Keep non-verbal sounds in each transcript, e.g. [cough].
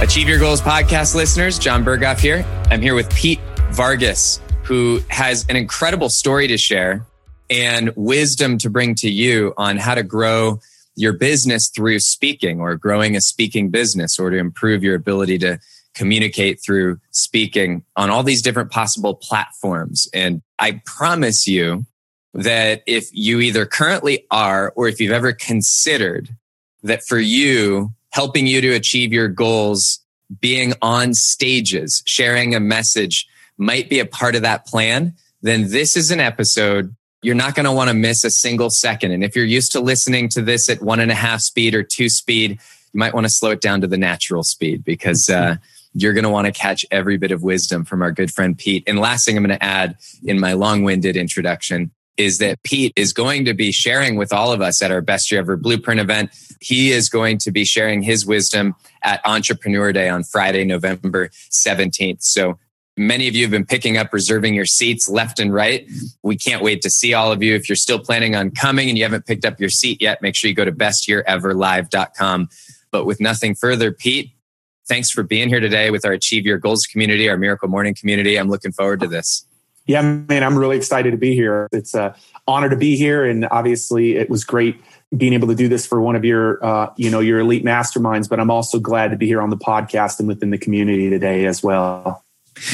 Achieve Your Goals podcast listeners, Jon Berghoff here. I'm here with Pete Vargas, who has an incredible story to share and wisdom to bring to you on how to grow your business through speaking or growing a speaking business or to improve your ability to communicate through speaking on all these different possible platforms. And I promise you that if you either currently are or if you've ever considered that for you, helping you to achieve your goals, being on stages, sharing a message might be a part of that plan, then this is an episode you're not going to want to miss a single second. And if you're used to listening to this at one and a half speed or two speed, you might want to slow it down to the natural speed because uh, you're going to want to catch every bit of wisdom from our good friend Pete. And last thing I'm going to add in my long winded introduction is that Pete is going to be sharing with all of us at our Best Year Ever Blueprint event. He is going to be sharing his wisdom at Entrepreneur Day on Friday, November 17th. So many of you have been picking up, reserving your seats left and right. We can't wait to see all of you. If you're still planning on coming and you haven't picked up your seat yet, make sure you go to bestyeareverlive.com. But with nothing further, Pete, thanks for being here today with our Achieve Your Goals community, our Miracle Morning community. I'm looking forward to this. Yeah, man, I'm really excited to be here. It's an honor to be here, and obviously, it was great being able to do this for one of your, uh, you know, your elite masterminds. But I'm also glad to be here on the podcast and within the community today as well.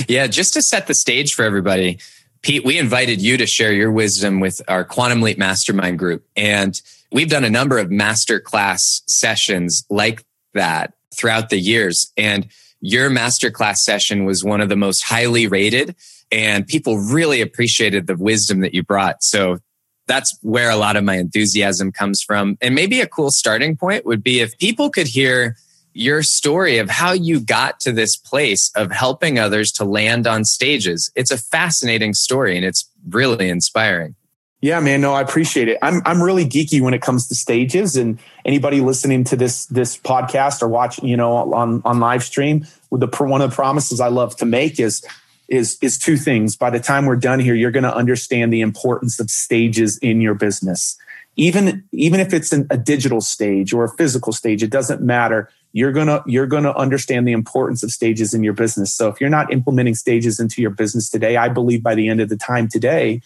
Yeah, just to set the stage for everybody, Pete, we invited you to share your wisdom with our Quantum Leap Mastermind group, and we've done a number of masterclass sessions like that throughout the years, and your masterclass session was one of the most highly rated and people really appreciated the wisdom that you brought. So that's where a lot of my enthusiasm comes from. And maybe a cool starting point would be if people could hear your story of how you got to this place of helping others to land on stages. It's a fascinating story and it's really inspiring. Yeah, man. No, I appreciate it. I'm I'm really geeky when it comes to stages, and anybody listening to this this podcast or watching, you know, on on live stream, the one of the promises I love to make is is is two things. By the time we're done here, you're going to understand the importance of stages in your business. Even even if it's an, a digital stage or a physical stage, it doesn't matter. You're gonna you're gonna understand the importance of stages in your business. So if you're not implementing stages into your business today, I believe by the end of the time today,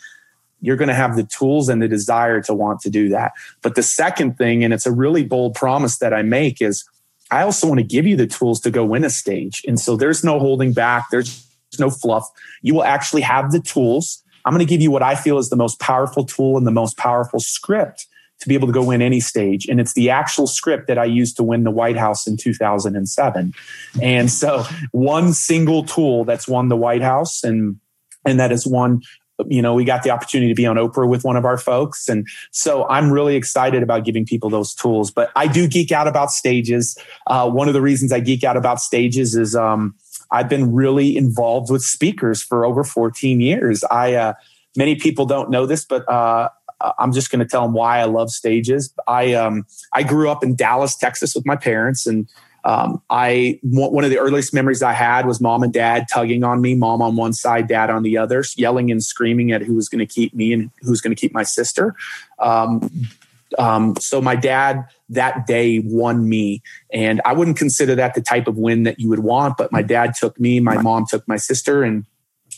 you're going to have the tools and the desire to want to do that. But the second thing, and it's a really bold promise that I make, is I also want to give you the tools to go win a stage. And so there's no holding back. There's no fluff. You will actually have the tools. I'm going to give you what I feel is the most powerful tool and the most powerful script to be able to go win any stage. And it's the actual script that I used to win the White House in 2007. And so one single tool that's won the White House and and that is one you know, we got the opportunity to be on Oprah with one of our folks. And so I'm really excited about giving people those tools. But I do geek out about stages. Uh, one of the reasons I geek out about stages is um, I've been really involved with speakers for over 14 years. I, uh, many people don't know this, but, uh, I'm just going to tell them why I love stages. I, um, I grew up in Dallas, Texas with my parents and, um, I one of the earliest memories I had was mom and dad tugging on me, mom on one side, dad on the other, yelling and screaming at who was going to keep me and who was going to keep my sister. Um, um, so my dad that day won me. And I wouldn't consider that the type of win that you would want, but my dad took me, my mom took my sister, and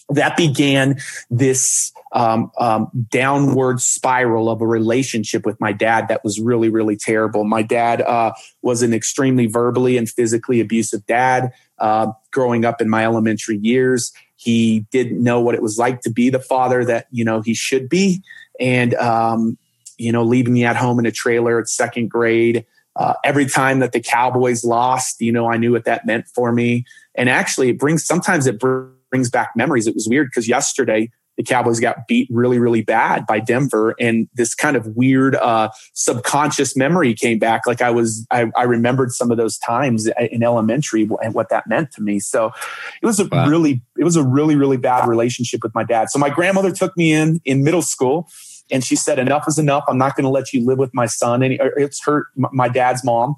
that began this um, um, downward spiral of a relationship with my dad that was really, really terrible. My dad uh, was an extremely verbally and physically abusive dad. Uh, growing up in my elementary years, he didn't know what it was like to be the father that you know he should be, and um, you know, leaving me at home in a trailer at second grade. Uh, every time that the Cowboys lost, you know, I knew what that meant for me. And actually, it brings sometimes it brings back memories. It was weird because yesterday the Cowboys got beat really, really bad by Denver. And this kind of weird uh, subconscious memory came back. Like I was, I, I, remembered some of those times in elementary and what that meant to me. So it was a wow. really, it was a really, really bad relationship with my dad. So my grandmother took me in in middle school and she said, enough is enough. I'm not going to let you live with my son. And it's hurt my dad's mom.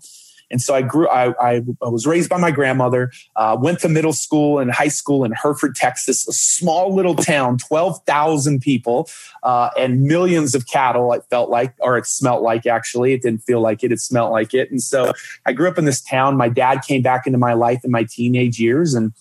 And so I grew, I, I was raised by my grandmother, uh, went to middle school and high school in Hereford, Texas, a small little town, 12,000 people, uh, and millions of cattle, it felt like, or it smelt like actually. It didn't feel like it, it smelt like it. And so I grew up in this town. My dad came back into my life in my teenage years and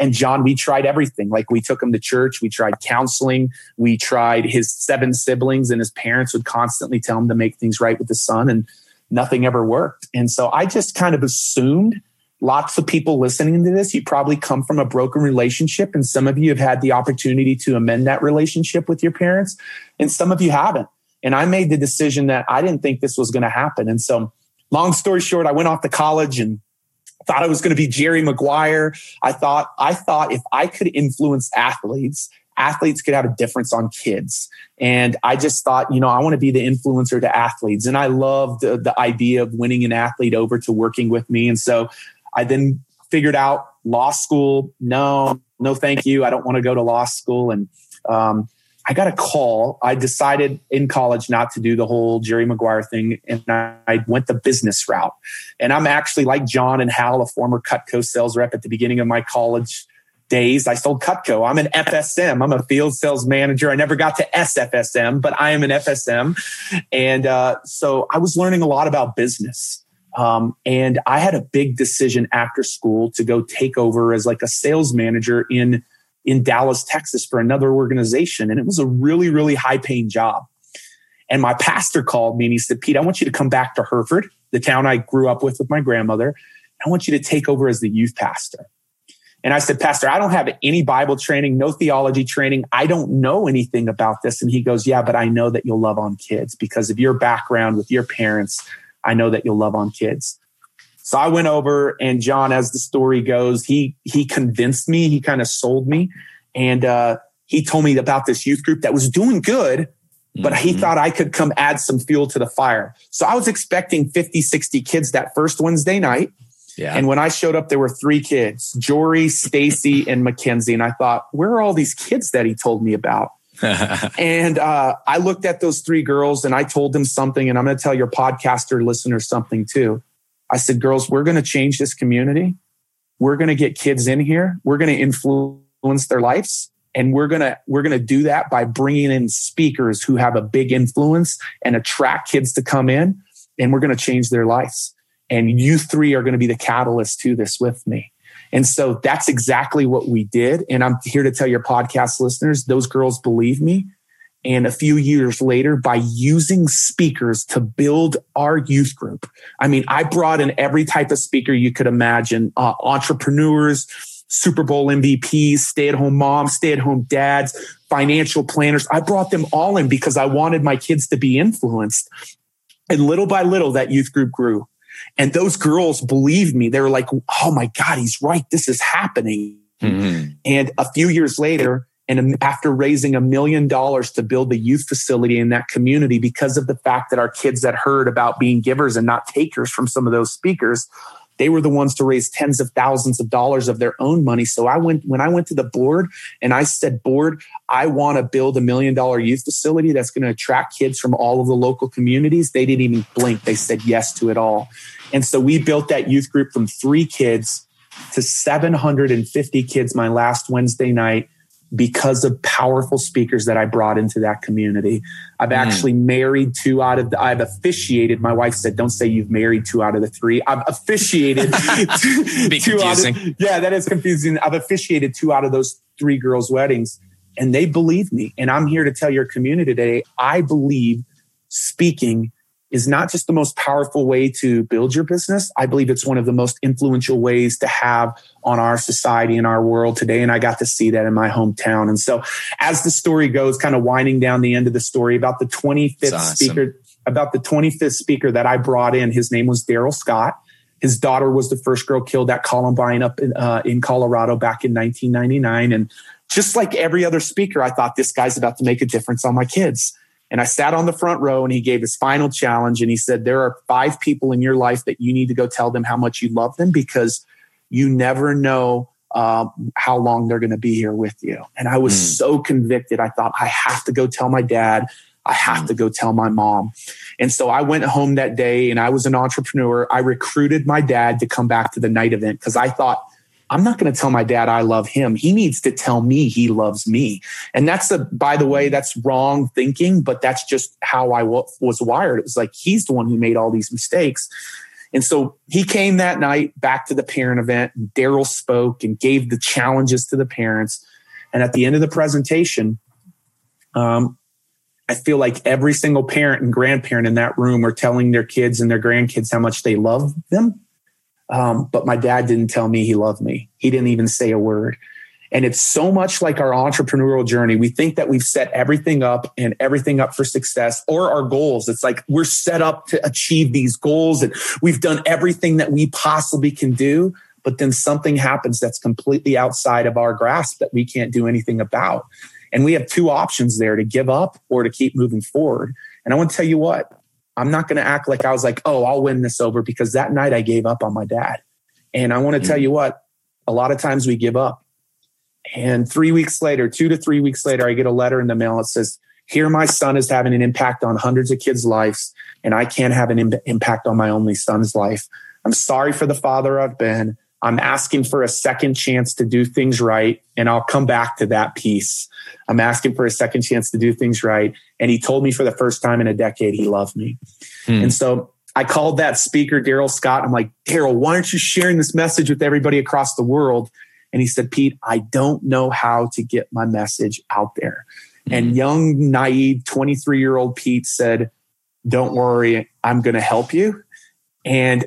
and Jon, we tried everything. Like we took him to church, we tried counseling, we tried his seven siblings, and his parents would constantly tell him to make things right with the son. And nothing ever worked. And so I just kind of assumed lots of people listening to this, you probably come from a broken relationship. And some of you have had the opportunity to amend that relationship with your parents, and some of you haven't. And I made the decision that I didn't think this was going to happen. And so, long story short, I went off to college and thought I was going to be Jerry Maguire. I thought I thought if I could influence athletes athletes could have a difference on kids. And I just thought, you know, I want to be the influencer to athletes. And I loved the, the idea of winning an athlete over to working with me. And so I then figured out law school. No, no, thank you. I don't want to go to law school. And um, I got a call. I decided in college not to do the whole Jerry Maguire thing, and I went the business route. And I'm actually like Jon and Hal, a former Cutco sales rep at the beginning of my college days, I sold Cutco. I'm an FSM. I'm a field sales manager. I never got to SFSM, but I am an FSM. And uh, so I was learning a lot about business. Um, and I had a big decision after school to go take over as like a sales manager in in Dallas, Texas for another organization. And it was a really, really high paying job. And my pastor called me and he said, Pete, I want you to come back to Hereford, the town I grew up with with my grandmother. I want you to take over as the youth pastor. And I said, Pastor, I don't have any Bible training, no theology training. I don't know anything about this. And he goes, Yeah, but I know that you'll love on kids because of your background with your parents. I know that you'll love on kids. So I went over and Jon, as the story goes, he he convinced me, he kind of sold me. And uh, he told me about this youth group that was doing good, but mm-hmm. he thought I could come add some fuel to the fire. So I was expecting 50, 60 kids that first Wednesday night. Yeah. And when I showed up, there were three kids, Jory, Stacy, [laughs] and Mackenzie. And I thought, where are all these kids that he told me about? [laughs] and uh, I looked at those three girls and I told them something. And I'm going to tell your podcaster listeners something too. I said, girls, we're going to change this community. We're going to get kids in here. We're going to influence their lives. And we're going to, we're going to do that by bringing in speakers who have a big influence and attract kids to come in. And we're going to change their lives. And you three are going to be the catalyst to this with me. And so that's exactly what we did. And I'm here to tell your podcast listeners, those girls believe me. And a few years later, by using speakers to build our youth group, I mean, I brought in every type of speaker you could imagine uh, entrepreneurs, Super Bowl MVPs, stay at home moms, stay at home dads, financial planners. I brought them all in because I wanted my kids to be influenced. And little by little, that youth group grew. And those girls believed me. They were like, oh my God, he's right. This is happening. Mm-hmm. And a few years later, and after raising a million dollars to build the youth facility in that community, because of the fact that our kids that heard about being givers and not takers from some of those speakers, they were the ones to raise tens of thousands of dollars of their own money. So I went, when I went to the board and I said, board, I want to build a million dollar youth facility that's going to attract kids from all of the local communities. They didn't even blink. They said yes to it all. And so we built that youth group from three kids to 750 kids my last Wednesday night because of powerful speakers that I brought into that community. I've mm. actually married two out of the, I've officiated. My wife said, don't say you've married two out of the three. I've officiated [laughs] two out of, yeah, that is confusing. I've officiated two out of those three girls' weddings and they believe me. And I'm here to tell your community today, I believe speaking is not just the most powerful way to build your business. I believe it's one of the most influential ways to have on our society and our world today. And I got to see that in my hometown. And so as the story goes, kind of winding down the end of the story about the 25th awesome. speaker, about the 25th speaker that I brought in, his name was Darrell Scott. His daughter was the first girl killed at Columbine up in, uh, in Colorado back in 1999. And just like every other speaker, I thought this guy's about to make a difference on my kids. And I sat on the front row and he gave his final challenge. And he said, There are five people in your life that you need to go tell them how much you love them because you never know uh, how long they're going to be here with you. And I was mm. so convicted. I thought, I have to go tell my dad. I have mm. to go tell my mom. And so I went home that day and I was an entrepreneur. I recruited my dad to come back to the night event because I thought, I'm not going to tell my dad I love him. He needs to tell me he loves me. And that's a, by the way, that's wrong thinking, but that's just how I w- was wired. It was like, he's the one who made all these mistakes. And so he came that night back to the parent event. Darrell spoke and gave the challenges to the parents. And at the end of the presentation, um, I feel like every single parent and grandparent in that room are telling their kids and their grandkids how much they love them um, but my dad didn't tell me he loved me. He didn't even say a word. And it's so much like our entrepreneurial journey. We think that we've set everything up and everything up for success or our goals. It's like we're set up to achieve these goals and we've done everything that we possibly can do. But then something happens that's completely outside of our grasp that we can't do anything about. And we have two options there to give up or to keep moving forward. And I want to tell you what, I'm not going to act like I was like, oh, I'll win this over because that night I gave up on my dad. And I want to mm-hmm. tell you what, a lot of times we give up. And three weeks later, two to three weeks later, I get a letter in the mail that says, here my son is having an impact on hundreds of kids' lives, and I can't have an Im- impact on my only son's life. I'm sorry for the father I've been. I'm asking for a second chance to do things right. And I'll come back to that piece. I'm asking for a second chance to do things right. And he told me for the first time in a decade he loved me. Hmm. And so I called that speaker, Darrell Scott. I'm like, Darrell, why aren't you sharing this message with everybody across the world? And he said, Pete, I don't know how to get my message out there. Hmm. And young, naive 23 year old Pete said, Don't worry, I'm going to help you. And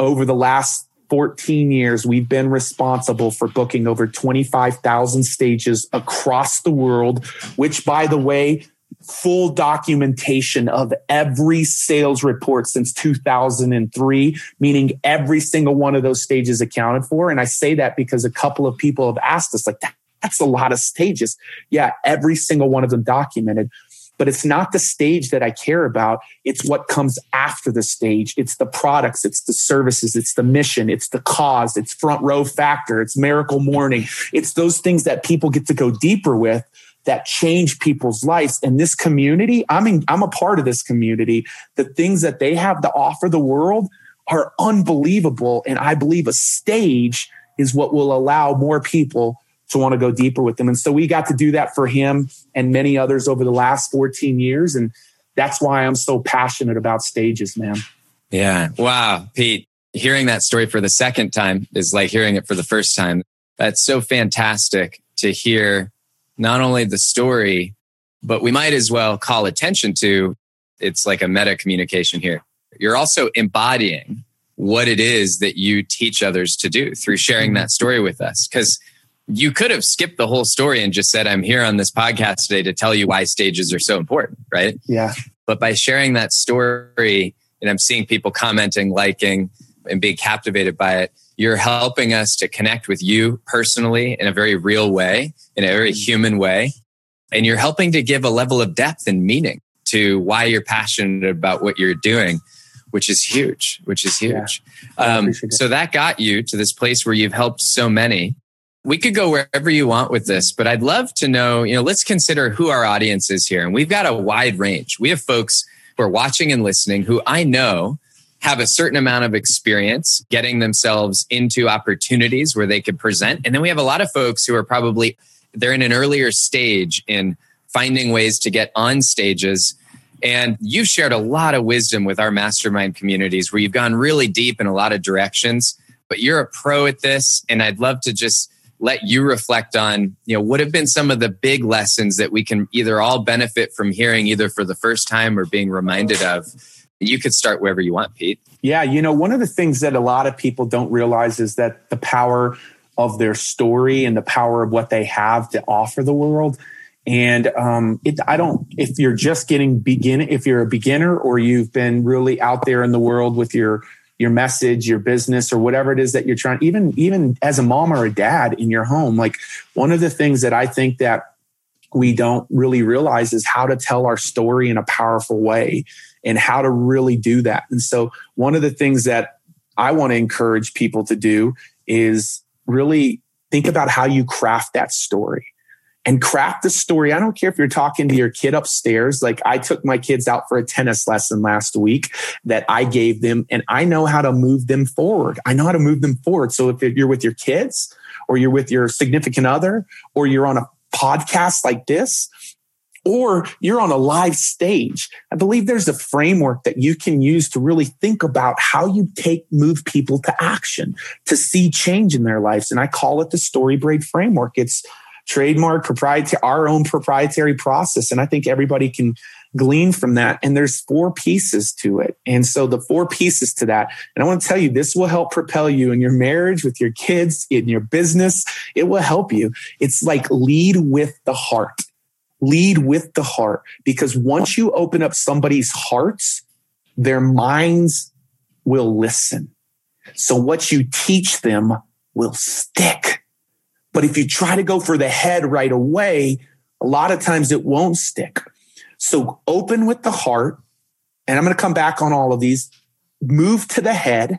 over the last 14 years, we've been responsible for booking over 25,000 stages across the world, which, by the way, full documentation of every sales report since 2003, meaning every single one of those stages accounted for. And I say that because a couple of people have asked us, like, that's a lot of stages. Yeah, every single one of them documented but it's not the stage that I care about. It's what comes after the stage. It's the products, it's the services, it's the mission, it's the cause, it's front row factor, it's miracle morning. It's those things that people get to go deeper with that change people's lives. And this community, I mean, I'm a part of this community. The things that they have to offer the world are unbelievable. And I believe a stage is what will allow more people to want to go deeper with them. And so we got to do that for him and many others over the last 14 years. And that's why I'm so passionate about stages, man. Yeah. Wow. Pete, hearing that story for the second time is like hearing it for the first time. That's so fantastic to hear not only the story, but we might as well call attention to it's like a meta communication here. You're also embodying what it is that you teach others to do through sharing that story with us. Because you could have skipped the whole story and just said, I'm here on this podcast today to tell you why stages are so important, right? Yeah. But by sharing that story, and I'm seeing people commenting, liking, and being captivated by it, you're helping us to connect with you personally in a very real way, in a very human way. And you're helping to give a level of depth and meaning to why you're passionate about what you're doing, which is huge, which is huge. Yeah, um, so that got you to this place where you've helped so many we could go wherever you want with this, but I'd love to know, you know, let's consider who our audience is here. And we've got a wide range. We have folks who are watching and listening who I know have a certain amount of experience getting themselves into opportunities where they could present. And then we have a lot of folks who are probably they're in an earlier stage in finding ways to get on stages. And you've shared a lot of wisdom with our mastermind communities where you've gone really deep in a lot of directions, but you're a pro at this. And I'd love to just let you reflect on, you know, what have been some of the big lessons that we can either all benefit from hearing either for the first time or being reminded of. You could start wherever you want, Pete. Yeah, you know, one of the things that a lot of people don't realize is that the power of their story and the power of what they have to offer the world. And um, it, I don't, if you're just getting begin, if you're a beginner or you've been really out there in the world with your your message, your business, or whatever it is that you're trying, even, even as a mom or a dad in your home, like one of the things that I think that we don't really realize is how to tell our story in a powerful way and how to really do that. And so one of the things that I want to encourage people to do is really think about how you craft that story and craft the story. I don't care if you're talking to your kid upstairs. Like I took my kids out for a tennis lesson last week that I gave them and I know how to move them forward. I know how to move them forward. So if you're with your kids or you're with your significant other or you're on a podcast like this, or you're on a live stage. I believe there's a framework that you can use to really think about how you take move people to action to see change in their lives. And I call it the story braid framework. It's trademark proprietary, our own proprietary process. And I think everybody can glean from that. And there's four pieces to it. And so the four pieces to that, and I want to tell you, this will help propel you in your marriage, with your kids, in your business. It will help you. It's like lead with the heart lead with the heart because once you open up somebody's hearts, their minds will listen. So what you teach them will stick. But if you try to go for the head right away, a lot of times it won't stick. So open with the heart. And I'm going to come back on all of these. Move to the head.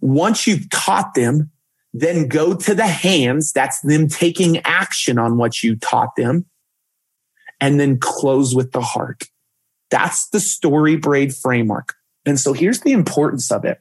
Once you've taught them, then go to the hands. That's them taking action on what you taught them and then close with the heart. That's the story braid framework. And so here's the importance of it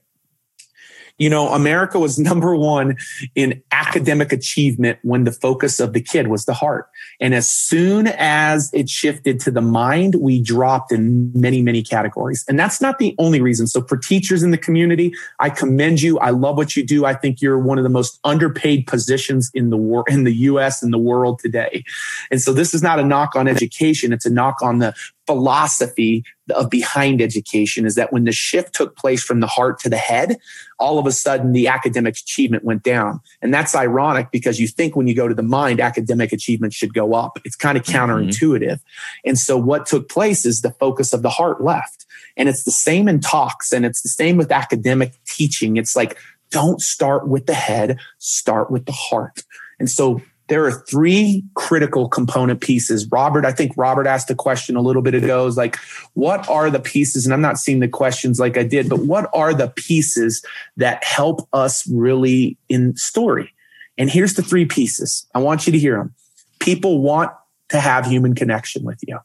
you know, America was [laughs] number one in academic achievement when the focus of the kid was the heart. And as soon as it shifted to the mind, we dropped in many, many categories. And that's not the only reason. So for teachers in the community, I commend you. I love what you do. I think you're one of the most underpaid positions in the world, in the US and the world today. And so this is not a knock on education. It's a knock on the philosophy of behind education is that when the shift took place from the heart to the head, all of a sudden the academic achievement went down. And that's ironic because you think when you go to the mind, academic achievement should go up. It's kind of mm-hmm. counterintuitive. Mm-hmm. And so what took place is the focus of the heart left. And it's the same in talks and it's the same with academic teaching. It's like, don't start with the head, start with the heart. And so there are three critical component pieces. Robert, I think Robert asked a question a little bit ago is like, what are the pieces? And I'm not seeing the questions like I did, but what are the pieces that help us really in story? And here's the three pieces. I want you to hear them. People want to have human connection with you.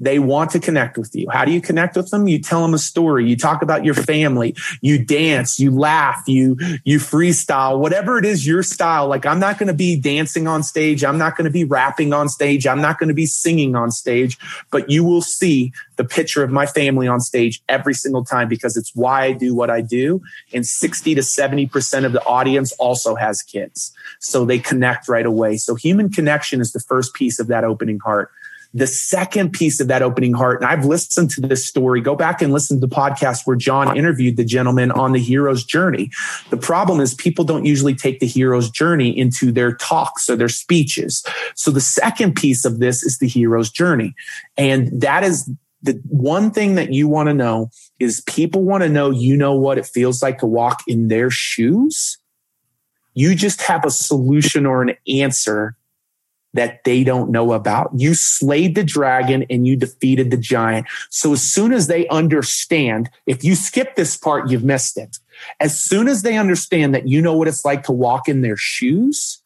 They want to connect with you. How do you connect with them? You tell them a story. You talk about your family. You dance, you laugh, you, you freestyle, whatever it is your style. Like I'm not going to be dancing on stage. I'm not going to be rapping on stage. I'm not going to be singing on stage, but you will see the picture of my family on stage every single time because it's why I do what I do. And 60 to 70% of the audience also has kids. So they connect right away. So human connection is the first piece of that opening heart. The second piece of that opening heart, and I've listened to this story. Go back and listen to the podcast where Jon interviewed the gentleman on the hero's journey. The problem is people don't usually take the hero's journey into their talks or their speeches. So the second piece of this is the hero's journey. And that is the one thing that you want to know is people want to know you know what it feels like to walk in their shoes. You just have a solution or an answer that they don't know about. You slayed the dragon and you defeated the giant. So as soon as they understand, if you skip this part, you've missed it. As soon as they understand that you know what it's like to walk in their shoes,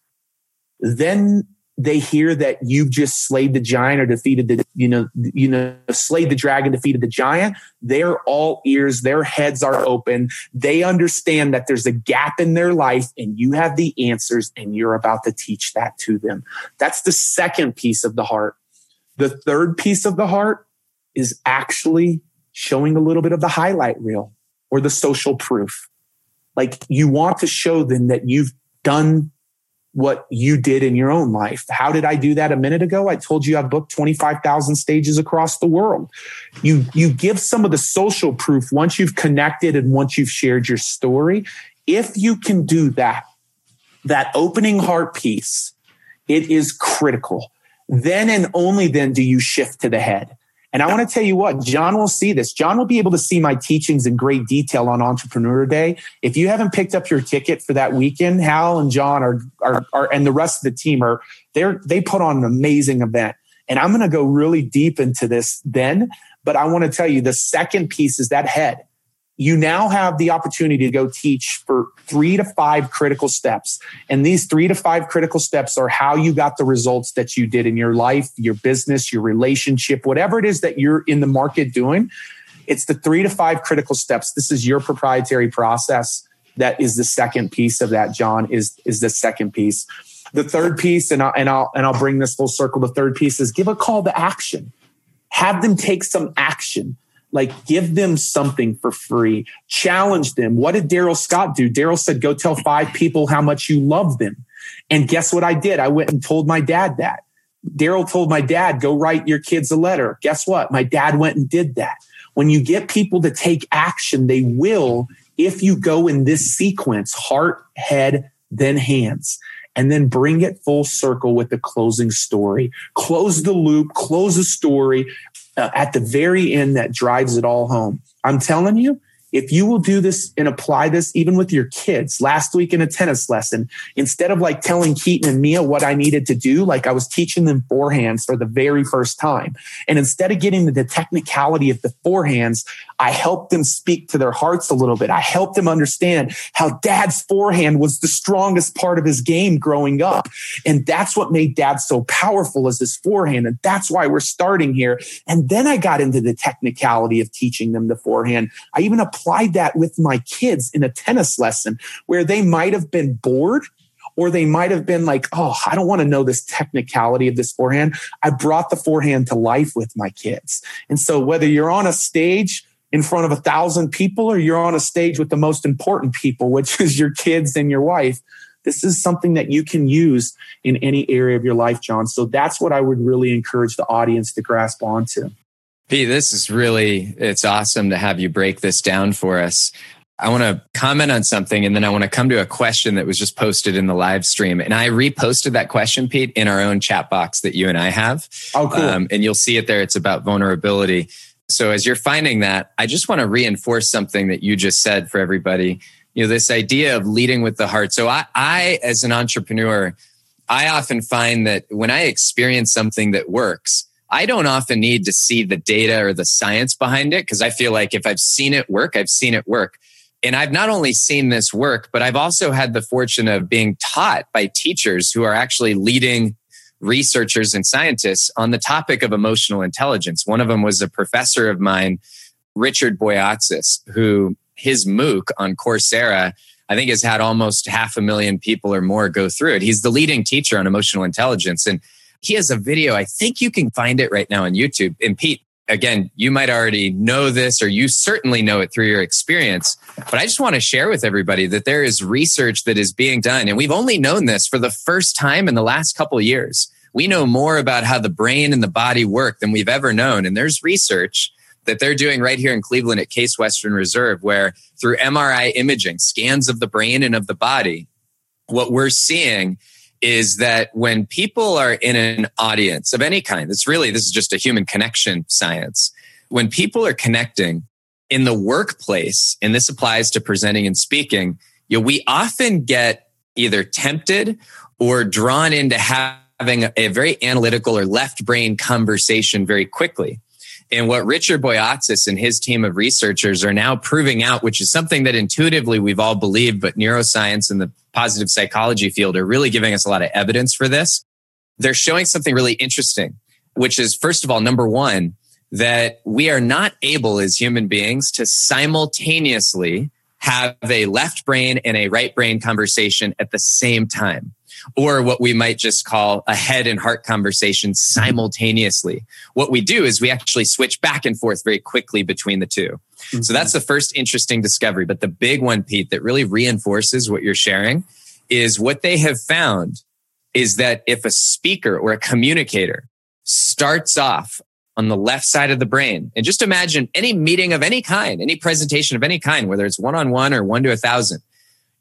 then they hear that you've just slayed the giant or defeated the you know you know slayed the dragon defeated the giant they're all ears their heads are open. They understand that there's a gap in their life and you have the answers and you're about to teach that to them. That's the second piece of the heart. The third piece of the heart is actually showing a little bit of the highlight reel or the social proof. Like you want to show them that you've done what you did in your own life. How did I do that a minute ago? I told you I've booked 25,000 stages across the world. You, you give some of the social proof once you've connected and once you've shared your story. If you can do that, that opening heart piece, it is critical. Then and only then do you shift to the head. And I want to tell you what, Jon will see this. Jon will be able to see my teachings in great detail on Entrepreneur Day. If you haven't picked up your ticket for that weekend, Hal and Jon are, are, are and the rest of the team are, they're, they put on an amazing event. And I'm going to go really deep into this then. But I want to tell you the second piece is that head you now have the opportunity to go teach for three to five critical steps. And these three to five critical steps are how you got the results that you did in your life, your business, your relationship, whatever it is that you're in the market doing. It's the three to five critical steps. This is your proprietary process. That is the second piece of that, Jon, is, is the second piece. The third piece, and I'll, and I'll, and I'll bring this full circle. The third piece is give a call to action. Have them take some action like give them something for free, challenge them. What did Darrell Scott do? Darrell said, go tell five people how much you love them. And guess what I did? I went and told my dad that. Darrell told my dad, go write your kids a letter. Guess what? My dad went and did that. When you get people to take action, they will if you go in this sequence heart, head, then hands and then bring it full circle with the closing story. Close the loop, close the story, uh, at the very end that drives it all home. I'm telling you, if you will do this and apply this even with your kids last week in a tennis lesson instead of like telling keaton and mia what i needed to do like i was teaching them forehands for the very first time. And instead of getting the technicality of the forehands i helped them speak to their hearts a little bit. I helped them understand how dad's forehand was the strongest part of his game growing up. And that's what made dad so powerful as his forehand. And that's why we're starting here. And then i got into the technicality of teaching them the forehand. I even applied applied that with my kids in a tennis lesson where they might have been bored or they might have been like, oh, I don't want to know this technicality of this forehand. I brought the forehand to life with my kids. And so whether you're on a stage in front of a thousand people or you're on a stage with the most important people, which [laughs] is your kids and your wife, this is something that you can use in any area of your life, Jon. So that's what I would really encourage the audience to grasp onto. Pete, this is really, it's awesome to have you break this down for us. I want to comment on something and then I want to come to a question that was just posted in the live stream. And I reposted that question, Pete, in our own chat box that you and I have. Oh, cool. Um, and you'll see it there. It's about vulnerability. So as you're finding that, I just want to reinforce something that you just said for everybody. You know, this idea of leading with the heart. So I, I as an entrepreneur, I often find that when I experience something that works, I don't often need to see the data or the science behind it because I feel like if I've seen it work, I've seen it work. And I've not only seen this work, but I've also had the fortune of being taught by teachers who are actually leading researchers and scientists on the topic of emotional intelligence. One of them was a professor of mine, Richard Boyatzis, who his MOOC on Coursera, I think has had almost half a million people or more go through it. He's the leading teacher on emotional intelligence. And he has a video. I think you can find it right now on YouTube. And Pete, again, you might already know this or you certainly know it through your experience. But I just want to share with everybody that there is research that is being done. And we've only known this for the first time in the last couple years. We know more about how the brain and the body work than we've ever known. And there's research that they're doing right here in Cleveland at Case Western Reserve, where through MRI imaging, scans of the brain and of the body, what we're seeing is that when people are in an audience of any kind, it's really, this is just a human connection science. When people are connecting in the workplace, and this applies to presenting and speaking, you know, we often get either tempted or drawn into having a very analytical or left brain conversation very quickly. And what Richard Boyatzis and his team of researchers are now proving out, which is something that intuitively we've all believed, but neuroscience and the positive psychology field are really giving us a lot of evidence for this. They're showing something really interesting, which is first of all, number one, that we are not able as human beings to simultaneously have a left brain and a right brain conversation at the same time or what we might just call a head and heart conversation simultaneously. What we do is we actually switch back and forth very quickly between the 2 mm-hmm. So that's the first interesting discovery. But the big one, Pete, that really reinforces what you're sharing is what they have found is that if a speaker or a communicator starts off on the left side of the brain. And just imagine any meeting of any kind, any presentation of any kind, whether it's one on one or one to a thousand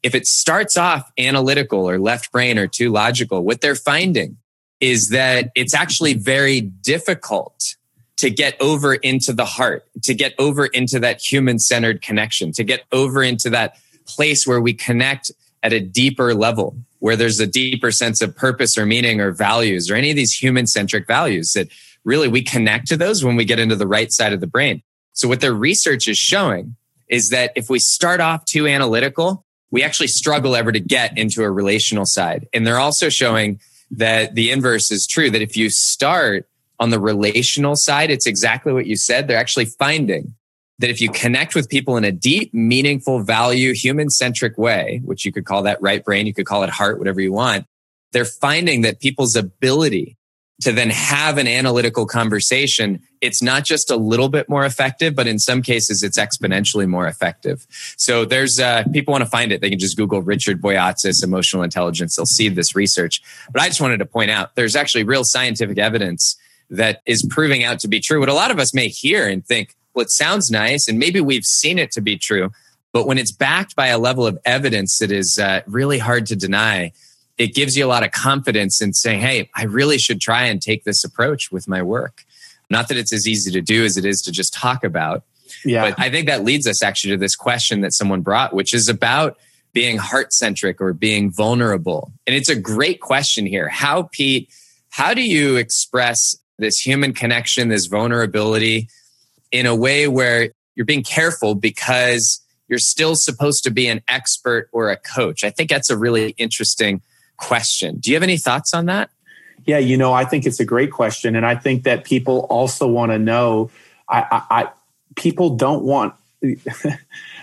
if it starts off analytical or left brain or too logical, what they're finding is that it's actually very difficult to get over into the heart, to get over into that human centered connection, to get over into that place where we connect at a deeper level, where there's a deeper sense of purpose or meaning or values or any of these human centric values that really we connect to those when we get into the right side of the brain. So what their research is showing is that if we start off too analytical, we actually struggle ever to get into a relational side. And they're also showing that the inverse is true, that if you start on the relational side, it's exactly what you said. They're actually finding that if you connect with people in a deep, meaningful, value, human centric way, which you could call that right brain, you could call it heart, whatever you want, they're finding that people's ability to then have an analytical conversation, it's not just a little bit more effective, but in some cases, it's exponentially more effective. So there's uh, people want to find it. They can just Google Richard Boyatzis emotional intelligence. They'll see this research. But I just wanted to point out there's actually real scientific evidence that is proving out to be true. What a lot of us may hear and think, well, it sounds nice, and maybe we've seen it to be true. But when it's backed by a level of evidence that is uh, really hard to deny, it gives you a lot of confidence in saying, hey, I really should try and take this approach with my work. Not that it's as easy to do as it is to just talk about. Yeah. But I think that leads us actually to this question that someone brought, which is about being heart centric or being vulnerable. And it's a great question here. How, Pete, how do you express this human connection, this vulnerability in a way where you're being careful because you're still supposed to be an expert or a coach? I think that's a really interesting question. Do you have any thoughts on that? Yeah, you know, I think it's a great question, and I think that people also want to know. I, I, I people don't want. [laughs]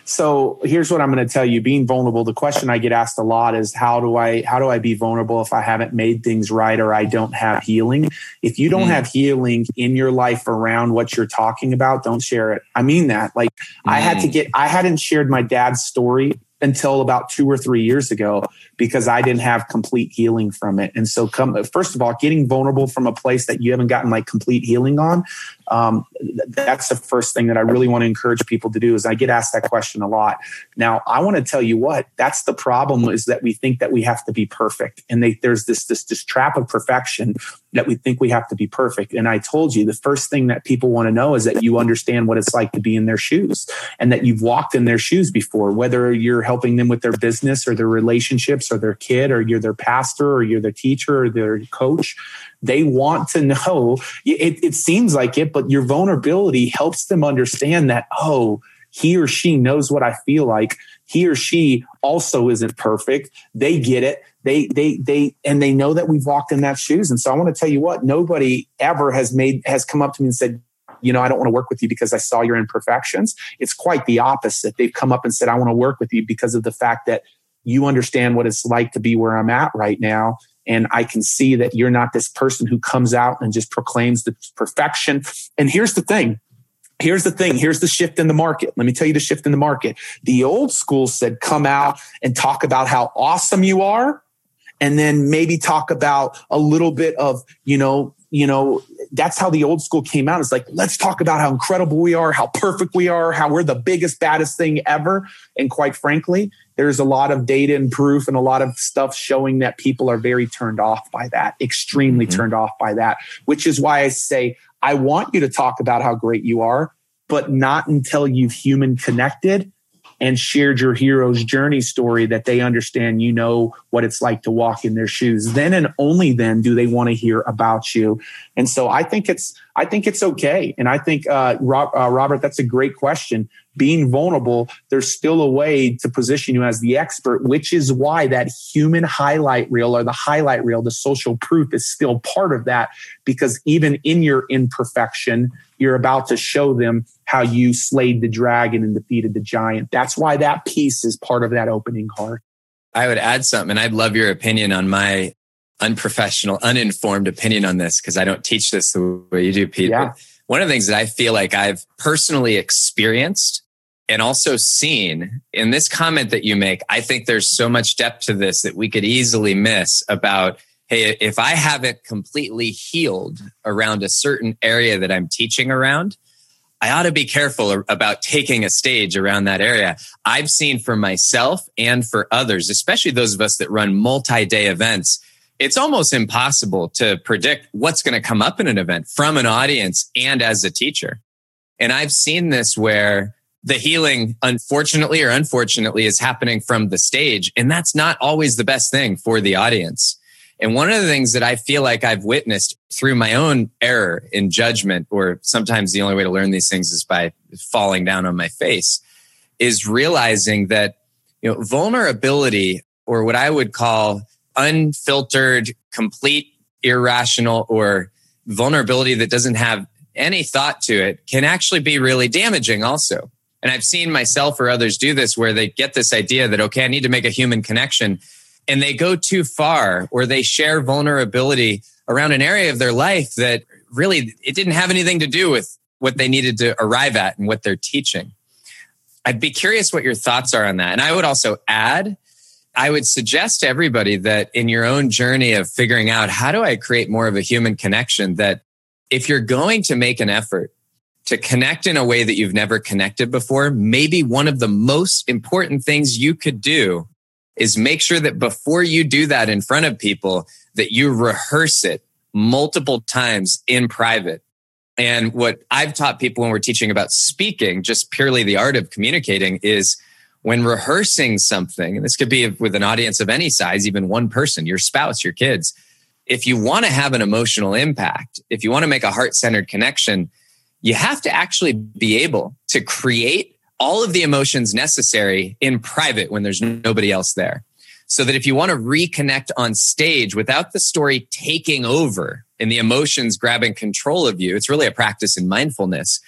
so here's what I'm going to tell you: being vulnerable. The question I get asked a lot is, how do I how do I be vulnerable if I haven't made things right or I don't have healing? If you don't mm. have healing in your life around what you're talking about, don't share it. I mean that. Like mm. I had to mm. get. I hadn't shared my dad's story until about two or three years ago because I didn't have complete healing from it. And so, come first of all, getting vulnerable from a place that you haven't gotten like complete healing on, um, that's the first thing that I really want to encourage people to do. Is I get asked that question a lot. Now, I want to tell you what that's the problem is that we think that we have to be perfect, and they, there's this this this trap of perfection that we think we have to be perfect. And I told you the first thing that people want to know is that you understand what it's like to be in their shoes and that you've walked in their shoes before, whether you're helping them with their business or their relationships or their kid or you're their pastor or you're their teacher or their coach. They want to know it, it seems like it, but your vulnerability helps them understand that, oh, he or she knows what I feel like. He or she also isn't perfect. They get it. They, they, they, and they know that we've walked in that shoes. And so I want to tell you what, nobody ever has made, has come up to me and said, you know, I don't want to work with you because I saw your imperfections. It's quite the opposite. They've come up and said, I want to work with you because of the fact that you understand what it's like to be where I'm at right now. And I can see that you're not this person who comes out and just proclaims the perfection. And here's the thing. Here's the thing. Here's the shift in the market. Let me tell you the shift in the market. The old school said come out and talk about how awesome you are and then maybe talk about a little bit of you know you know that's how the old school came out. It's like let's talk about how incredible we are how perfect we are how we're the biggest baddest thing ever. And quite frankly there's a lot of data and proof and a lot of stuff showing that people are very turned off by that extremely mm-hmm. turned off by that which is why i say I want you to talk about how great you are, but not until you've human connected and shared your hero's journey story that they understand you know what it's like to walk in their shoes. Then and only then do they want to hear about you. And so i think it's i think it's okay. And i think uh, Rob, uh, robert that's a great question. Being vulnerable, there's still a way to position you as the expert, which is why that human highlight reel or the highlight reel, the social proof is still part of that. Because even in your imperfection, you're about to show them how you slayed the dragon and defeated the giant. That's why that piece is part of that opening card. I would add something, and I'd love your opinion on my unprofessional, uninformed opinion on this because I don't teach this the way you do, Pete. Yeah one of the things that I feel like I've personally experienced and also seen in this comment that you make, I think there's so much depth to this that we could easily miss about, hey, if I haven't completely healed around a certain area that I'm teaching around, I ought to be careful about taking a stage around that area. I've seen for myself and for others, especially those of us that run multi day events, it's almost impossible to predict what's going to come up in an event from an audience and as a teacher. And I've seen this where the healing, unfortunately or unfortunately, is happening from the stage. And that's not always the best thing for the audience. And one of the things that I feel like I've witnessed through my own error in judgment, or sometimes the only way to learn these things is by falling down on my face, is realizing that, you know, vulnerability or what I would call unfiltered, complete, irrational, or vulnerability that doesn't have any thought to it can actually be really damaging also. And I've seen myself or others do this where they get this idea that, okay, I need to make a human connection and they go too far or they share vulnerability around an area of their life that really it didn't have anything to do with what they needed to arrive at and what they're teaching. I'd be curious what your thoughts are on that. And I would also add I would suggest to everybody that in your own journey of figuring out how do I create more of a human connection, that if you're going to make an effort to connect in a way that you've never connected before, maybe one of the most important things you could do is make sure that before you do that in front of people, that you rehearse it multiple times in private. And what I've taught people when we're teaching about speaking, just purely the art of communicating is when rehearsing something, and this could be with an audience of any size, even one person, your spouse, your kids, if you want to have an emotional impact, if you want to make a heart centered connection, you have to actually be able to create all of the emotions necessary in private when there's nobody else there. So that if you want to reconnect on stage without the story taking over and the emotions grabbing control of you, it's really a practice in mindfulness.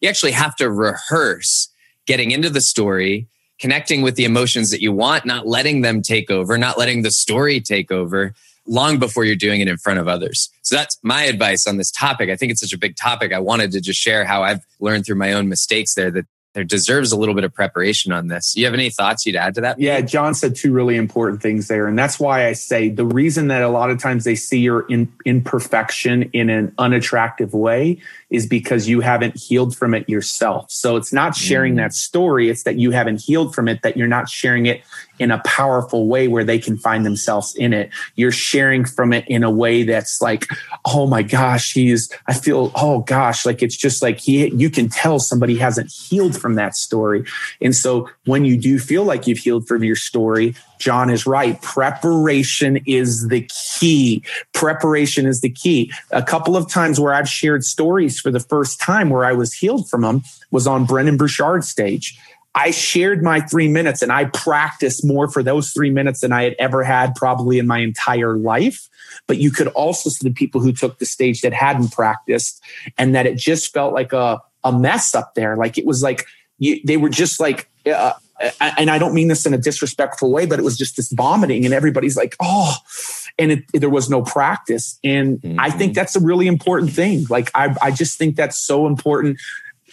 You actually have to rehearse getting into the story, connecting with the emotions that you want, not letting them take over, not letting the story take over long before you're doing it in front of others. So that's my advice on this topic. I think it's such a big topic. I wanted to just share how I've learned through my own mistakes there that there deserves a little bit of preparation on this. You have any thoughts you'd add to that? Yeah, Jon said two really important things there. And that's why I say the reason that a lot of times they see your in, imperfection in an unattractive way is because you haven't healed from it yourself. So it's not sharing that story, it's that you haven't healed from it, that you're not sharing it in a powerful way where they can find themselves in it. You're sharing from it in a way that's like, oh my gosh, he's, I feel, oh gosh, like it's just like he, you can tell somebody hasn't healed from that story. And so when you do feel like you've healed from your story, Jon is right. Preparation is the key. Preparation is the key. A couple of times where I've shared stories for the first time where I was healed from them was on Brendon Burchard's stage. I shared my three minutes and I practiced more for those three minutes than I had ever had probably in my entire life. But you could also see the people who took the stage that hadn't practiced and that it just felt like a, a mess up there. Like it was like you, they were just like, uh, and I don't mean this in a disrespectful way, but it was just this vomiting, and everybody's like, oh, and it, there was no practice. And mm-hmm. I think mm-hmm. that's a really important thing. Like, I, I just think that's so important.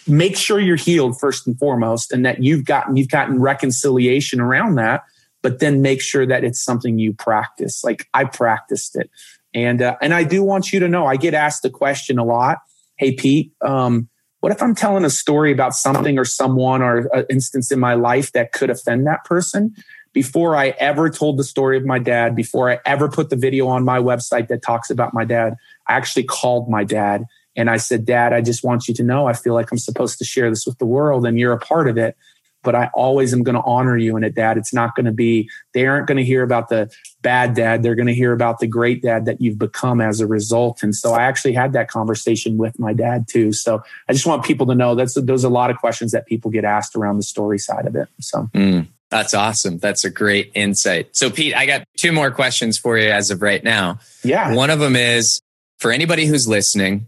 Make sure you're healed first and foremost, and that you've gotten you've gotten reconciliation around that. But then make sure that it's something you practice. Like I practiced it, and uh, and I do want you to know. I get asked the question a lot. Hey, Pete. Um, what if I'm telling a story about something or someone or an instance in my life that could offend that person? Before I ever told the story of my dad, before I ever put the video on my website that talks about my dad, I actually called my dad and I said, Dad, I just want you to know I feel like I'm supposed to share this with the world and you're a part of it but I always am going to honor you in it, dad. It's not going to be, they aren't going to hear about the bad dad. They're going to hear about the great dad that you've become as a result. And so I actually had that conversation with my dad too. So I just want people to know that's, those are a lot of questions that people get asked around the story side of it. So. Mm, that's awesome. That's a great insight. So Pete, I got two more questions for you as of right now. Yeah. One of them is for anybody who's listening,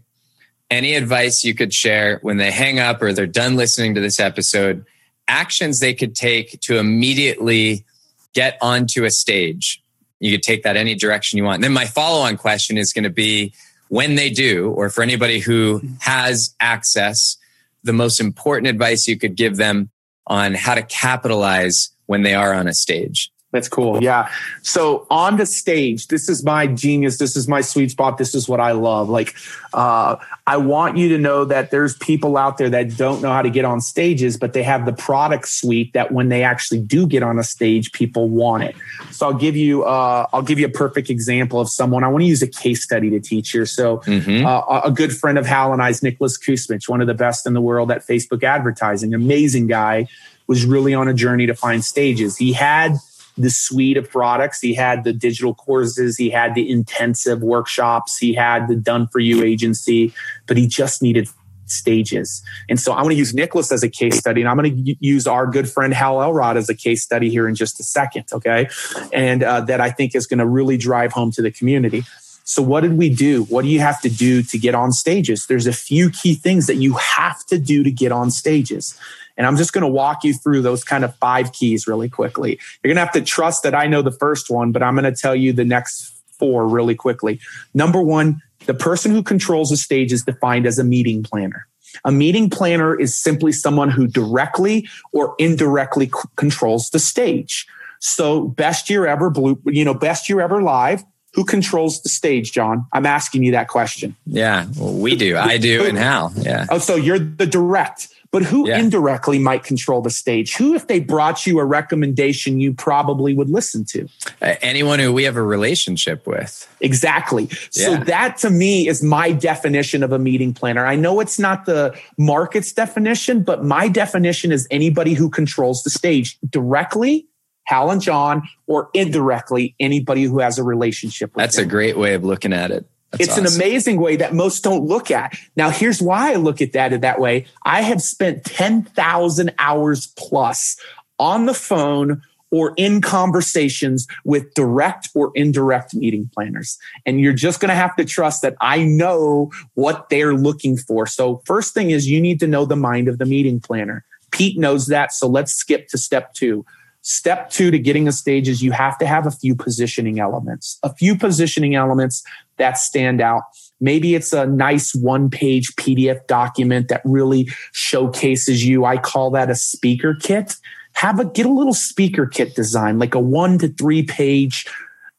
any advice you could share when they hang up or they're done listening to this episode actions they could take to immediately get onto a stage. You could take that any direction you want. And then my follow on question is going to be when they do, or for anybody who has access, the most important advice you could give them on how to capitalize when they are on a stage. That's cool. Yeah. So on the stage, this is my genius. This is my sweet spot. This is what I love. Like, uh, I want you to know that there's people out there that don't know how to get on stages, but they have the product suite that when they actually do get on a stage, people want it. So I'll give you, uh, I'll give you a perfect example of someone. I want to use a case study to teach here. So mm-hmm. uh, a good friend of Hal and I's, Nicholas Kusmich, one of the best in the world at Facebook advertising, amazing guy, was really on a journey to find stages. He had the suite of products. He had the digital courses, he had the intensive workshops, he had the done for you agency, but he just needed stages. And so I'm going to use Nicholas as a case study, and I'm going to use our good friend Hal Elrod as a case study here in just a second. Okay. And uh, that I think is going to really drive home to the community. So, what did we do? What do you have to do to get on stages? There's a few key things that you have to do to get on stages. And I'm just going to walk you through those kind of five keys really quickly. You're going to have to trust that I know the first one, but I'm going to tell you the next four really quickly. Number one, the person who controls the stage is defined as a meeting planner. A meeting planner is simply someone who directly or indirectly c- controls the stage. So best year ever blue, you know, best year ever live. Who controls the stage, Jon? I'm asking you that question. Yeah, well, we do. I do, and Hal? Yeah. Oh, so you're the direct but who yeah. indirectly might control the stage? Who, if they brought you a recommendation, you probably would listen to? Uh, anyone who we have a relationship with. Exactly. So yeah. that to me is my definition of a meeting planner. I know it's not the market's definition, but my definition is anybody who controls the stage directly Hal and Jon, or indirectly anybody who has a relationship with That's them. a great way of looking at it. That's it's awesome. an amazing way that most don't look at. Now, here's why I look at that that way. I have spent 10,000 hours plus on the phone or in conversations with direct or indirect meeting planners. And you're just going to have to trust that I know what they're looking for. So, first thing is you need to know the mind of the meeting planner. Pete knows that. So, let's skip to step two. Step two to getting a stage is you have to have a few positioning elements, a few positioning elements that stand out. Maybe it's a nice one page PDF document that really showcases you. I call that a speaker kit. Have a get a little speaker kit design, like a one to three page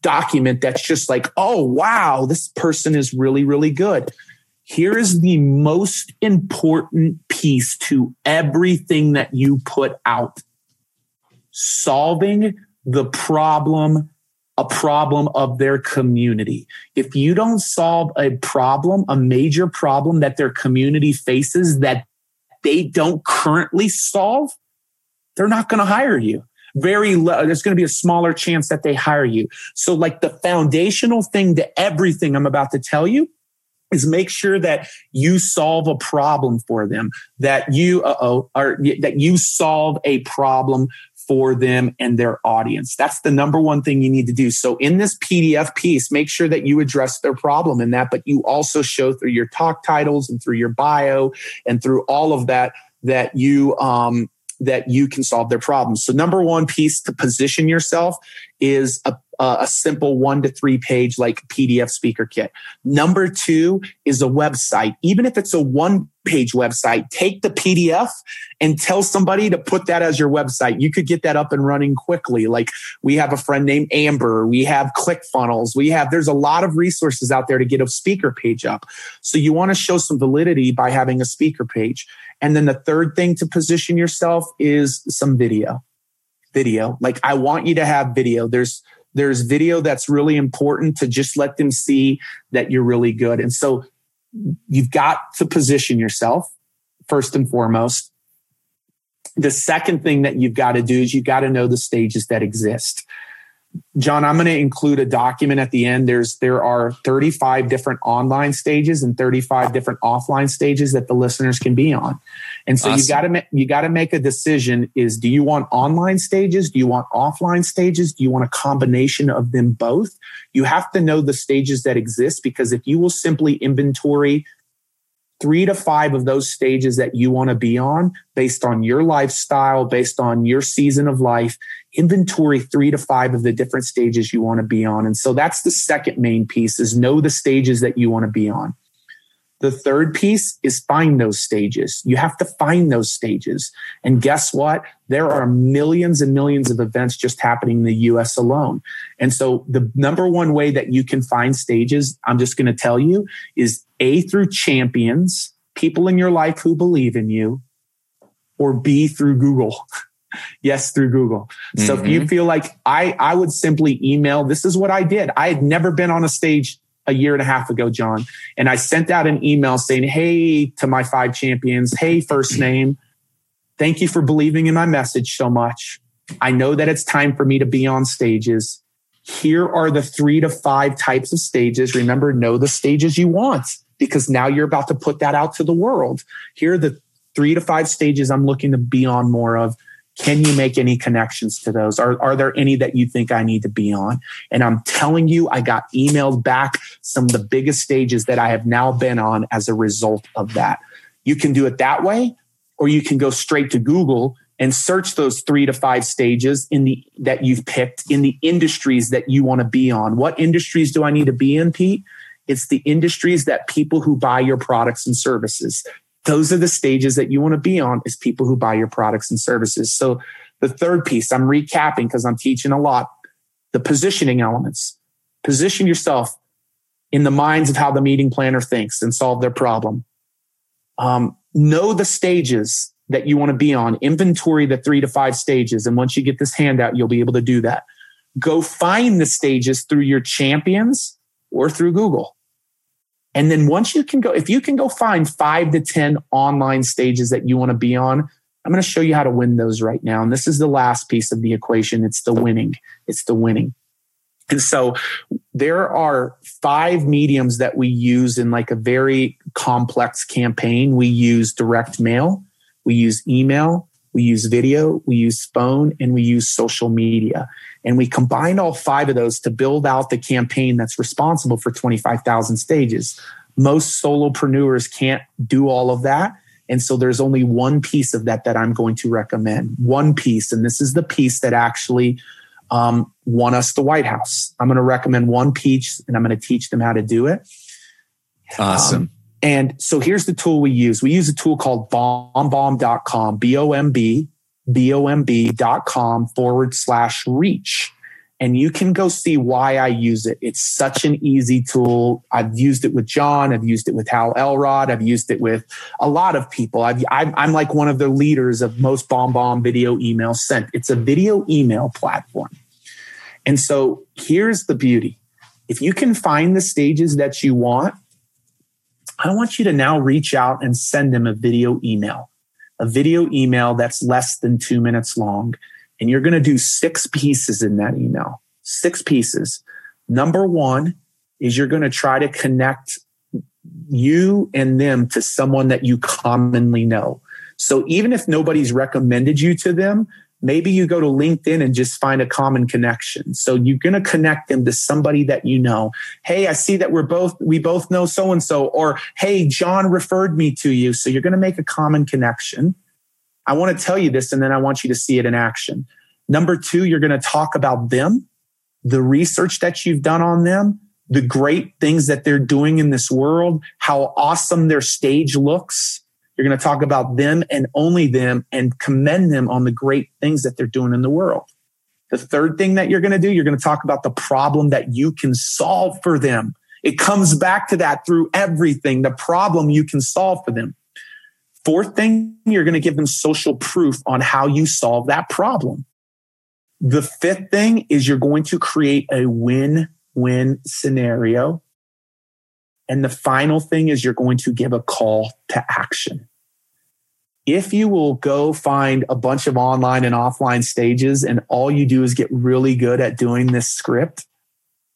document that's just like, oh, wow, this person is really, really good. Here is the most important piece to everything that you put out solving the problem a problem of their community. If you don't solve a problem, a major problem that their community faces that they don't currently solve, they're not going to hire you. Very low, there's going to be a smaller chance that they hire you. So, like the foundational thing to everything I'm about to tell you is make sure that you solve a problem for them, that you, uh-oh, are, that you solve a problem for them and their audience. That's the number one thing you need to do. So in this PDF piece, make sure that you address their problem in that, but you also show through your talk titles and through your bio and through all of that that you um, that you can solve their problems. So number one piece to position yourself is a a simple one to three page like PDF speaker kit. Number two is a website. Even if it's a one page website, take the PDF and tell somebody to put that as your website. You could get that up and running quickly. Like we have a friend named Amber. We have ClickFunnels. We have, there's a lot of resources out there to get a speaker page up. So you want to show some validity by having a speaker page. And then the third thing to position yourself is some video. Video. Like I want you to have video. There's, there's video that's really important to just let them see that you're really good. And so you've got to position yourself first and foremost. The second thing that you've got to do is you've got to know the stages that exist. Jon, I'm going to include a document at the end. There's there are 35 different online stages and 35 different offline stages that the listeners can be on. And so awesome. you got to you got to make a decision is do you want online stages? Do you want offline stages? Do you want a combination of them both? You have to know the stages that exist because if you will simply inventory three to five of those stages that you want to be on based on your lifestyle, based on your season of life, inventory three to five of the different stages you want to be on. And so that's the second main piece is know the stages that you want to be on. The third piece is find those stages. You have to find those stages. And guess what? There are millions and millions of events just happening in the US alone. And so the number one way that you can find stages, I'm just going to tell you, is A through champions, people in your life who believe in you, or B through Google. [laughs] yes, through Google. So mm-hmm. if you mm-hmm. feel like I, I would simply email, this is what I did. I had never been on a stage a year and a half ago, Jon, and I sent out an email saying, Hey, to my five champions. Hey, first mm-hmm. name. Thank you for believing in my message so much. I know that it's time for me to be on stages. Here are the three to five types of stages. Remember, know the stages you want because now you're about to put that out to the world. Here are the three to five stages I'm looking to be on more of. Can you make any connections to those? Are, are there any that you think I need to be on? And I'm telling you, I got emailed back some of the biggest stages that I have now been on as a result of that. You can do it that way, or you can go straight to Google and search those three to five stages in the that you've picked in the industries that you want to be on. What industries do I need to be in, Pete? It's the industries that people who buy your products and services those are the stages that you want to be on is people who buy your products and services. So the third piece, I'm recapping because I'm teaching a lot, the positioning elements. Position yourself in the minds of how the meeting planner thinks and solve their problem. Um, know the stages that you want to be on. Inventory the three to five stages. And once you get this handout, you'll be able to do that. Go find the stages through your champions or through Google. And then once you can go, if you can go find five to 10 online stages that you want to be on, I'm going to show you how to win those right now. And this is the last piece of the equation. It's the winning. It's the winning. And so there are five mediums that we use in like a very complex campaign. We use direct mail, we use email, we use video, we use phone, and we use social media. And we combine all five of those to build out the campaign that's responsible for 25,000 stages. Most solopreneurs can't do all of that. And so there's only one piece of that that I'm going to recommend. One piece. And this is the piece that actually um, won us the White House. I'm going to recommend one piece and I'm going to teach them how to do it. Awesome. Um, and so here's the tool we use. We use a tool called bomb.com, B O M B bomb.com forward slash reach. And you can go see why I use it. It's such an easy tool. I've used it with Jon. I've used it with Hal Elrod. I've used it with a lot of people. i am like one of the leaders of most BombBomb video emails sent. It's a video email platform. And so here's the beauty. If you can find the stages that you want, I want you to now reach out and send them a video email a video email that's less than two minutes long. And you're going to do six pieces in that email, six pieces. Number one is you're going to try to connect you and them to someone that you commonly know. So even if nobody's recommended you to them, maybe you go to LinkedIn and just find a common connection. So you're going to connect them to somebody that you know. Hey, I see that we're both, we both know so and so, or hey, Jon referred me to you. So you're going to make a common connection. I want to tell you this and then I want you to see it in action. Number two, you're going to talk about them, the research that you've done on them, the great things that they're doing in this world, how awesome their stage looks you're going to talk about them and only them and commend them on the great things that they're doing in the world. The third thing that you're going to do, you're going to talk about the problem that you can solve for them. It comes back to that through everything, the problem you can solve for them. Fourth thing, you're going to give them social proof on how you solve that problem. The fifth thing is you're going to create a win win scenario and the final thing is you're going to give a call to action. If you will go find a bunch of online and offline stages and all you do is get really good at doing this script,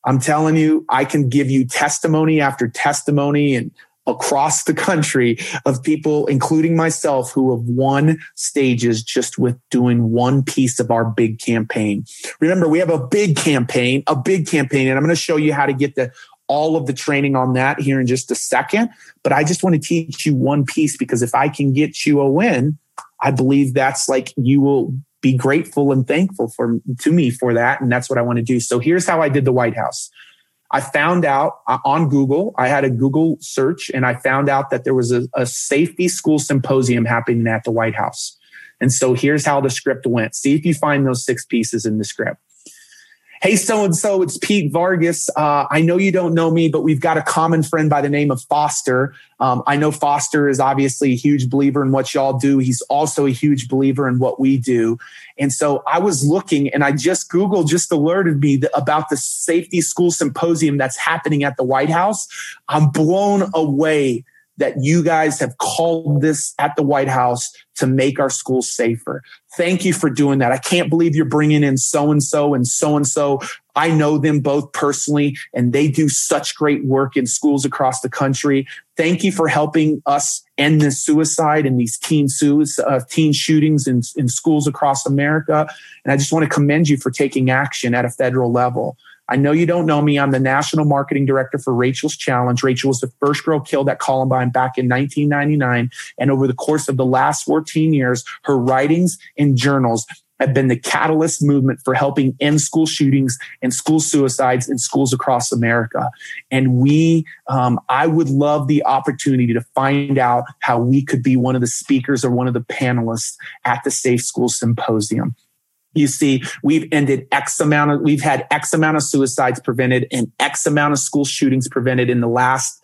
I'm telling you, I can give you testimony after testimony and across the country of people, including myself, who have won stages just with doing one piece of our big campaign. Remember, we have a big campaign, a big campaign, and I'm going to show you how to get the all of the training on that here in just a second. But I just want to teach you one piece because if I can get you a win, I believe that's like you will be grateful and thankful for to me for that. And that's what I want to do. So here's how I did the White House. I found out uh, on Google, I had a Google search and I found out that there was a, a safety school symposium happening at the White House. And so here's how the script went. See if you find those six pieces in the script. Hey, so and so, it's Pete Vargas. Uh, I know you don't know me, but we've got a common friend by the name of Foster. Um, I know Foster is obviously a huge believer in what y'all do. He's also a huge believer in what we do. And so I was looking and I just Googled just alerted me about the safety school symposium that's happening at the White House. I'm blown away that you guys have called this at the White House to make our schools safer. Thank you for doing that. I can't believe you're bringing in so and so and so and so. I know them both personally, and they do such great work in schools across the country. Thank you for helping us end this suicide and these teen suicide, uh, teen shootings in, in schools across America. And I just want to commend you for taking action at a federal level. I know you don't know me. I'm the national marketing director for Rachel's Challenge. Rachel was the first girl killed at Columbine back in 1999. And over the course of the last 14 years, her writings and journals have been the catalyst movement for helping end school shootings and school suicides in schools across America. And we, um, I would love the opportunity to find out how we could be one of the speakers or one of the panelists at the Safe School Symposium. You see, we've ended X amount of, we've had X amount of suicides prevented and X amount of school shootings prevented in the last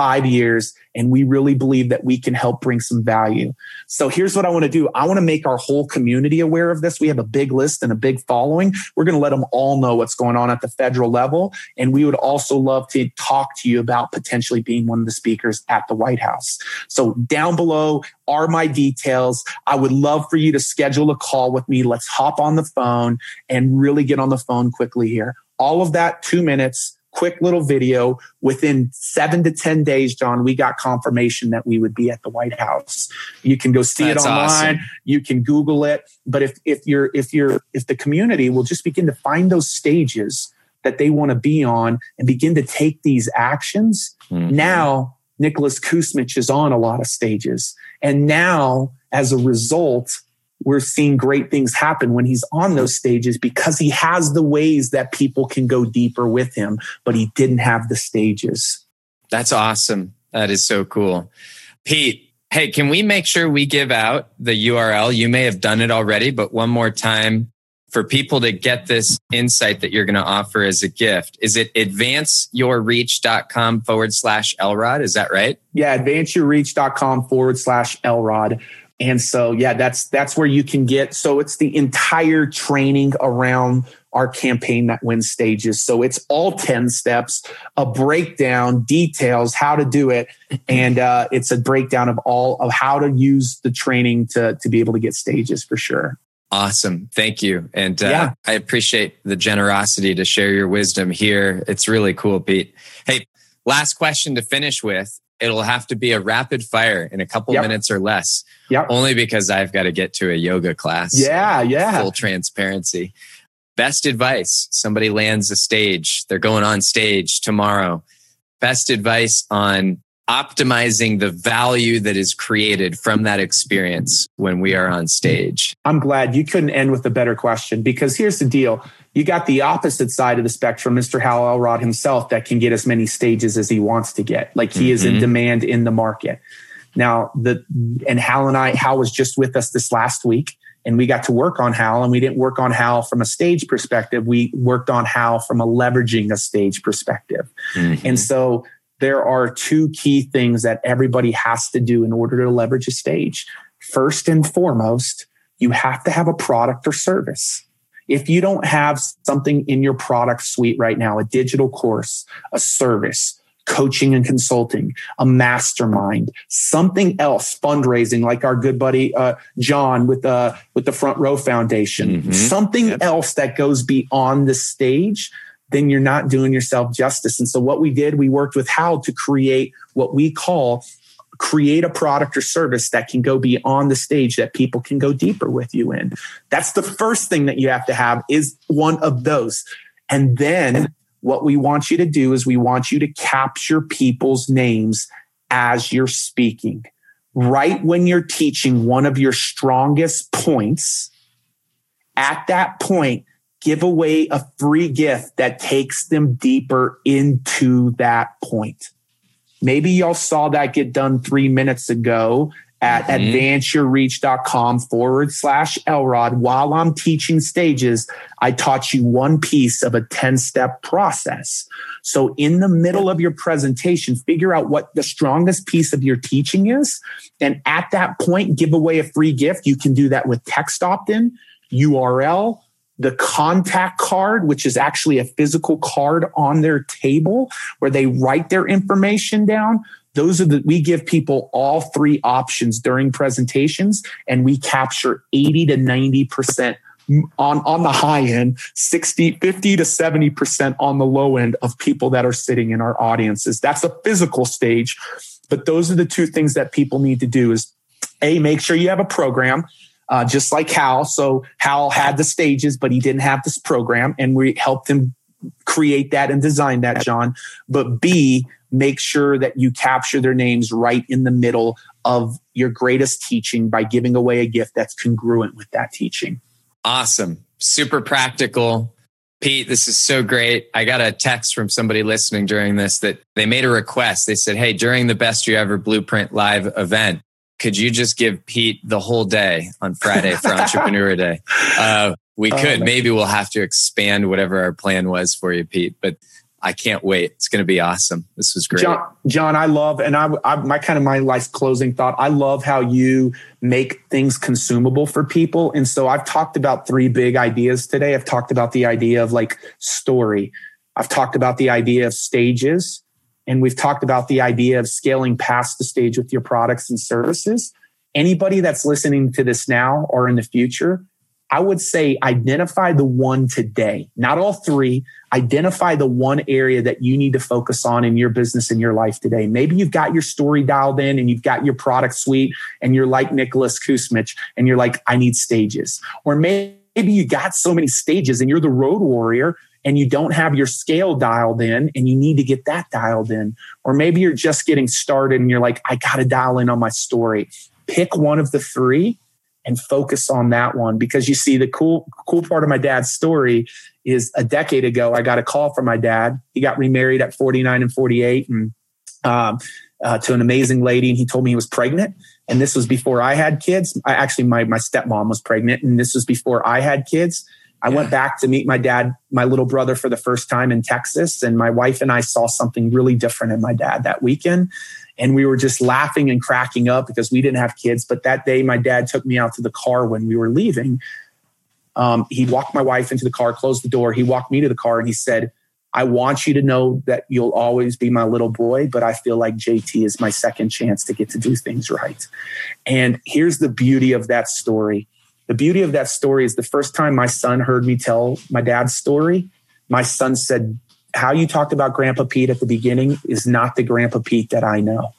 five years. And we really believe that we can help bring some value. So here's what I want to do. I want to make our whole community aware of this. We have a big list and a big following. We're going to let them all know what's going on at the federal level. And we would also love to talk to you about potentially being one of the speakers at the White House. So down below are my details. I would love for you to schedule a call with me. Let's hop on the phone and really get on the phone quickly here. All of that two minutes quick little video. Within seven to 10 days, Jon, we got confirmation that we would be at the White House. You can go see That's it online. Awesome. You can Google it. But if, if you're, if you're, if the community will just begin to find those stages that they want to be on and begin to take these actions, mm-hmm. now Nicholas Kusmich is on a lot of stages. And now as a result, we're seeing great things happen when he's on those stages because he has the ways that people can go deeper with him, but he didn't have the stages. That's awesome. That is so cool. Pete, hey, can we make sure we give out the URL? You may have done it already, but one more time for people to get this insight that you're going to offer as a gift. Is it advanceyourreach.com forward slash Elrod? Is that right? Yeah, advanceyourreach.com forward slash Elrod. And so, yeah, that's, that's where you can get. So it's the entire training around our campaign that wins stages. So it's all 10 steps, a breakdown, details, how to do it. And uh, it's a breakdown of all of how to use the training to, to be able to get stages for sure. Awesome. Thank you. And uh, yeah. I appreciate the generosity to share your wisdom here. It's really cool, Pete. Hey, last question to finish with it'll have to be a rapid fire in a couple yep. minutes or less. Yep. Only because I've got to get to a yoga class. Yeah, yeah. Full transparency. Best advice. Somebody lands a stage. They're going on stage tomorrow. Best advice on optimizing the value that is created from that experience when we are on stage. I'm glad you couldn't end with a better question because here's the deal. You got the opposite side of the spectrum, Mr. Hal Elrod himself, that can get as many stages as he wants to get. Like he mm-hmm. is in mm-hmm. demand in the market. Now, the and Hal and I, Hal was just with us this last week, and we got to work on Hal, and we didn't work on Hal from a stage perspective. We worked on Hal from a leveraging a stage perspective. Mm-hmm. And so there are two key things that everybody has to do in order to leverage a stage. First and foremost, you have to have a product or service. If you don't have something in your product suite right now, a digital course, a service, coaching and consulting, a mastermind, something else, fundraising, like our good buddy uh, Jon with the uh, with the Front Row Foundation, mm-hmm. something else that goes beyond the stage then you're not doing yourself justice. And so what we did, we worked with Hal to create what we call create a product or service that can go beyond the stage that people can go deeper with you in. That's the first thing that you have to have is one of those. And then what we want you to do is we want you to capture people's names as you're speaking. Right when you're teaching one of your strongest points, at that point, give away a free gift that takes them deeper into that point. Maybe y'all saw that get done three minutes ago at mm-hmm. advanceyourreach.com forward slash Elrod. While I'm teaching stages, I taught you one piece of a 10 step process. So in the middle of your presentation, figure out what the strongest piece of your teaching is. And at that point, give away a free gift. You can do that with text opt in, URL, the contact card, which is actually a physical card on their table where they write their information down. Those are the, we give people all three options during presentations and we capture 80 to 90% on, on the high end, 60, 50 to 70% on the low end of people that are sitting in our audiences. That's a physical stage. But those are the two things that people need to do is a, make sure you have a program uh, just like Hal. So Hal had the stages, but he didn't have this program, and we helped him create that and design that, Jon. But B, make sure that you capture their names right in the middle of your greatest teaching by giving away a gift that's congruent with that teaching. Awesome. Super practical. Pete, this is so great. I got a text from somebody listening during this that they made a request. They said, Hey, during the Best Year Ever Blueprint live event, could you just give Pete the whole day on Friday for [laughs] Entrepreneur Day? Uh, we oh, could. Maybe we'll have to expand whatever our plan was for you, Pete. But I can't wait. It's going to be awesome. This was great. Jon, Jon I love, and I, I, my kind of my life closing thought. I love how you make things consumable for people. And so I've talked about three big ideas today. I've talked about the idea of like story. I've talked about the idea of stages. And we've talked about the idea of scaling past the stage with your products and services. Anybody that's listening to this now or in the future, I would say identify the one today, not all three. Identify the one area that you need to focus on in your business and your life today. Maybe you've got your story dialed in and you've got your product suite and you're like Nicholas Kusmich and you're like, I need stages. Or maybe you got so many stages and you're the road warrior and you don't have your scale dialed in and you need to get that dialed in. Or maybe you're just getting started and you're like, I got to dial in on my story. Pick one of the three and focus on that one because you see the cool cool part of my dad's story is a decade ago I got a call from my dad. He got remarried at 49 and 48 and um, uh, to an amazing lady and he told me he was pregnant and this was before I had kids. I actually my my stepmom was pregnant and this was before I had kids I yeah. went back to meet my dad, my little brother for the first time in Texas. And my wife and I saw something really different in my dad that weekend. And we were just laughing and cracking up because we didn't have kids. But that day, my dad took me out to the car when we were leaving. Um, he walked my wife into the car, closed the door. He walked me to the car and he said, I want you to know that you'll always be my little boy, but I feel like JT is my second chance to get to do things right. And here's the beauty of that story the beauty of that story is the first time my son heard me tell my dad's story, my son said, How you talked about Grandpa Pete at the beginning is not the Grandpa Pete that I know.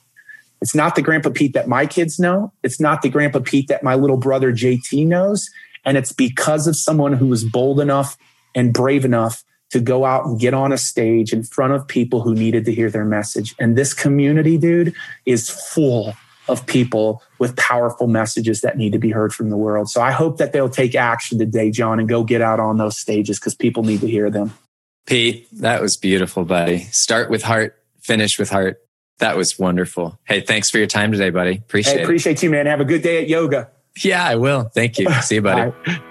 It's not the Grandpa Pete that my kids know. It's not the Grandpa Pete that my little brother JT knows. And it's because of someone who was bold enough and brave enough to go out and get on a stage in front of people who needed to hear their message. And this community, dude, is full of people with powerful messages that need to be heard from the world. So I hope that they'll take action today, Jon, and go get out on those stages because people need to hear them. Pete, that was beautiful, buddy. Start with heart, finish with heart. That was wonderful. Hey, thanks for your time today, buddy. Appreciate hey, appreciate it. you, man. Have a good day at yoga. Yeah, I will. Thank you. See you, buddy. [laughs]